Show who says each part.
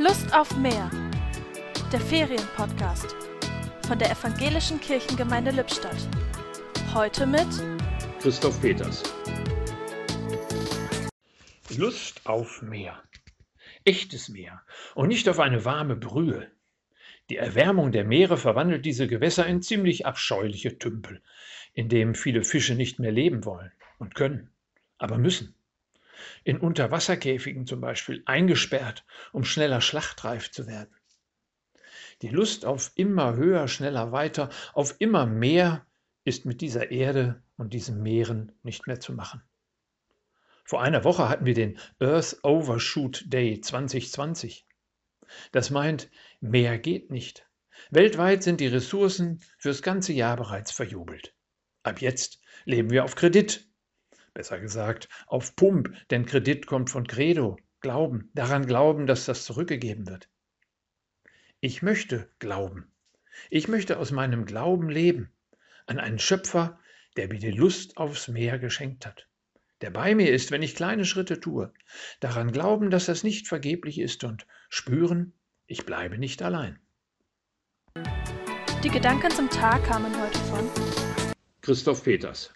Speaker 1: Lust auf mehr. Der Ferienpodcast von der Evangelischen Kirchengemeinde Lippstadt. Heute mit
Speaker 2: Christoph Peters. Lust auf Meer. Echtes Meer und nicht auf eine warme Brühe. Die Erwärmung der Meere verwandelt diese Gewässer in ziemlich abscheuliche Tümpel, in dem viele Fische nicht mehr leben wollen und können, aber müssen in Unterwasserkäfigen zum Beispiel, eingesperrt, um schneller schlachtreif zu werden. Die Lust auf immer höher, schneller, weiter, auf immer mehr ist mit dieser Erde und diesen Meeren nicht mehr zu machen. Vor einer Woche hatten wir den Earth Overshoot Day 2020. Das meint, mehr geht nicht. Weltweit sind die Ressourcen fürs ganze Jahr bereits verjubelt. Ab jetzt leben wir auf Kredit besser gesagt, auf Pump, denn Kredit kommt von Credo, Glauben, daran glauben, dass das zurückgegeben wird. Ich möchte glauben. Ich möchte aus meinem Glauben leben, an einen Schöpfer, der mir die Lust aufs Meer geschenkt hat, der bei mir ist, wenn ich kleine Schritte tue, daran glauben, dass das nicht vergeblich ist und spüren, ich bleibe nicht allein.
Speaker 1: Die Gedanken zum Tag kamen heute von
Speaker 2: Christoph Peters.